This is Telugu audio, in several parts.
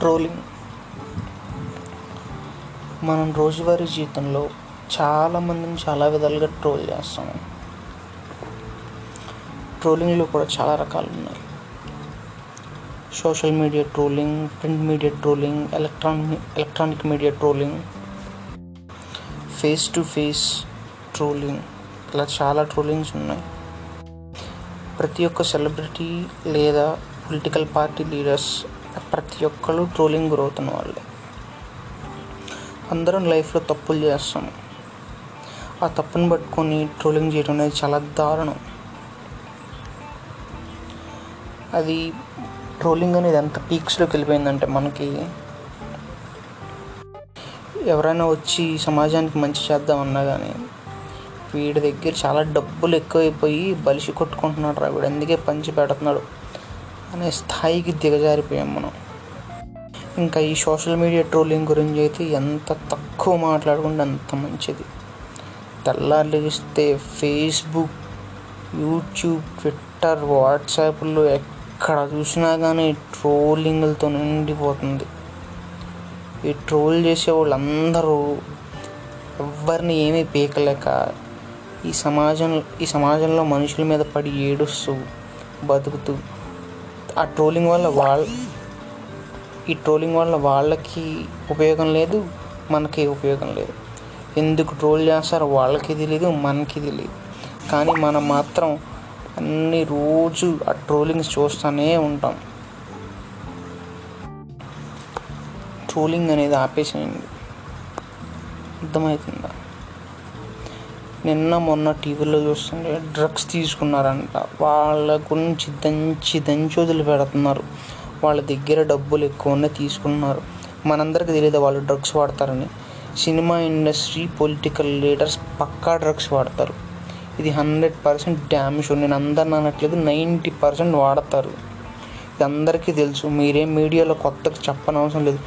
ట్రోలింగ్ మనం రోజువారీ జీవితంలో చాలామందిని చాలా విధాలుగా ట్రోల్ చేస్తాము ట్రోలింగ్లో కూడా చాలా రకాలు ఉన్నాయి. Social media trolling print media trolling electronic electronic media trolling face to face trolling ఇలా చాలా ట్రోలింగ్స్ ఉన్నాయి. ప్రతి ఒక్క సెలబ్రిటీ లేదా పొలిటికల్ పార్టీ లీడర్స్ ప్రతి ఒక్కరు ట్రోలింగ్ గురవుతున్న వాళ్ళే. అందరం లైఫ్లో తప్పులు చేస్తాం. ఆ తప్పుని పట్టుకొని ట్రోలింగ్ చేయడం అనేది చాలా దారుణం. అది ట్రోలింగ్ అనేది ఎంత పీక్స్లోకి వెళ్ళిపోయిందంటే మనకి ఎవరైనా వచ్చి సమాజానికి మంచి చేద్దామన్నా కానీ వీడి దగ్గర చాలా డబ్బులు ఎక్కువైపోయి బలిసి కొట్టుకుంటున్నాడు రా వీడు. అందుకే పంచి పెడుతున్నాడు. అనే స్థాయికి దిగజారిపోయాం మనం. ఇంకా ఈ సోషల్ మీడియా ట్రోలింగ్ గురించి అయితే ఎంత తక్కువ మాట్లాడుకుంటే అంత మంచిది. తెల్లారిస్తే ఫేస్బుక్ యూట్యూబ్ ట్విట్టర్ వాట్సాప్లో ఎక్కడ చూసినా కానీ ట్రోలింగ్లతో నిండిపోతుంది. ఈ ట్రోల్ చేసే వాళ్ళందరూ ఎవరిని ఏమీ పీకలేక ఈ సమాజం ఈ సమాజంలో మనుషుల మీద పడి ఏడుస్తూ బతుకుతూ ఆ ట్రోలింగ్ వల్ల వాళ్ళ ఈ ట్రోలింగ్ వల్ల వాళ్ళకి ఉపయోగం లేదు మనకి ఉపయోగం లేదు. ఎందుకు ట్రోల్ చేస్తారో వాళ్ళకి తెలియదు మనకి తెలియదు కానీ మనం మాత్రం అన్ని రోజు ఆ ట్రోలింగ్స్ చూస్తూనే ఉంటాం. ట్రోలింగ్ అనేది ఆపేసేయండి. అర్థమవుతుందా? నిన్న మొన్న టీవీలో చూస్తుంటే డ్రగ్స్ తీసుకున్నారంట. వాళ్ళ గురించి దంచి దంచి వదిలి పెడుతున్నారు. వాళ్ళ దగ్గర డబ్బులు ఎక్కువనే తీసుకున్నారు. మనందరికీ తెలియదు వాళ్ళు డ్రగ్స్ వాడతారని. సినిమా ఇండస్ట్రీ పొలిటికల్ లీడర్స్ పక్కా డ్రగ్స్ వాడతారు. ఇది హండ్రెడ్ పర్సెంట్ డ్యామేజ్ నేను అందరిని అనట్లేదు నైంటీ పర్సెంట్ వాడతారు. ఇది అందరికీ తెలుసు. మీరేం మీడియాలో కొత్తగా చెప్పనవసరం లేదు.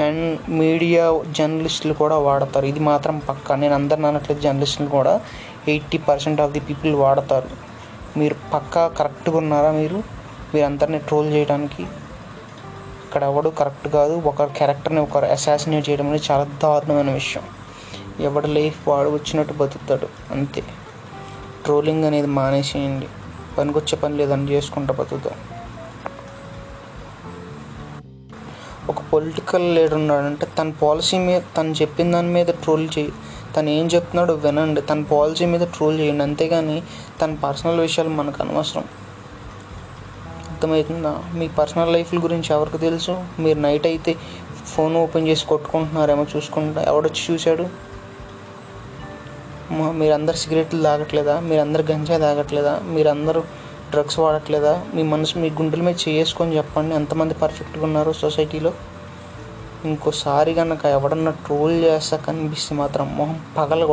అండ్ మీడియా జర్నలిస్టులు కూడా వాడతారు. ఇది మాత్రం పక్కా. నేను అందరిని అనట్లేదు జర్నలిస్టులు కూడా. Eighty percent of the people వాడతారు. మీరు పక్కా కరెక్ట్గా ఉన్నారా మీరు? మీరు అందరిని ట్రోల్ చేయడానికి? ఇక్కడ ఎవడు కరెక్ట్ కాదు. ఒకరి క్యారెక్టర్ని ఒకరు అసాసినేట్ చేయడం అనేది చాలా దారుణమైన విషయం. ఎవడు లైఫ్ వాడు వచ్చినట్టు బతుకుతాడు. అంతే. ట్రోలింగ్ అనేది మానేసేయండి. పనికొచ్చే పని లేదని చేసుకుంటా బతుకుతాం. ఒక పొలిటికల్ లీడర్ ఉన్నాడంటే తన పాలసీ మీద తను చెప్పిన దాని మీద ట్రోల్ చేయి. తను ఏం చెప్తున్నాడో వినండి. తన పాలసీ మీద ట్రోల్ చేయండి. అంతేగాని తన పర్సనల్ విషయాలు మనకు అనవసరం. అర్థమవుతుందా? మీ పర్సనల్ లైఫ్ల గురించి ఎవరికి తెలుసు? మీరు నైట్ అయితే ఫోన్ ఓపెన్ చేసి కొట్టుకుంటున్నారేమో చూసుకుంటా. ఎవడొచ్చి చూశాడు? మీరందరు సిగరెట్లు తాగట్లేదా? మీరందరు గంజా తాగట్లేదా? మీరందరూ డ్రగ్స్ వాడట్లేదా? మీ మనసు మీ గుండెల మీద చేసుకొని చెప్పండి. ఎంతమంది పర్ఫెక్ట్గా ఉన్నారో సొసైటీలో? ఇంకోసారి కనుక ఎవడన్నా ట్రోల్ చేస్తా కనిపిస్తే మాత్రం మొహం పగల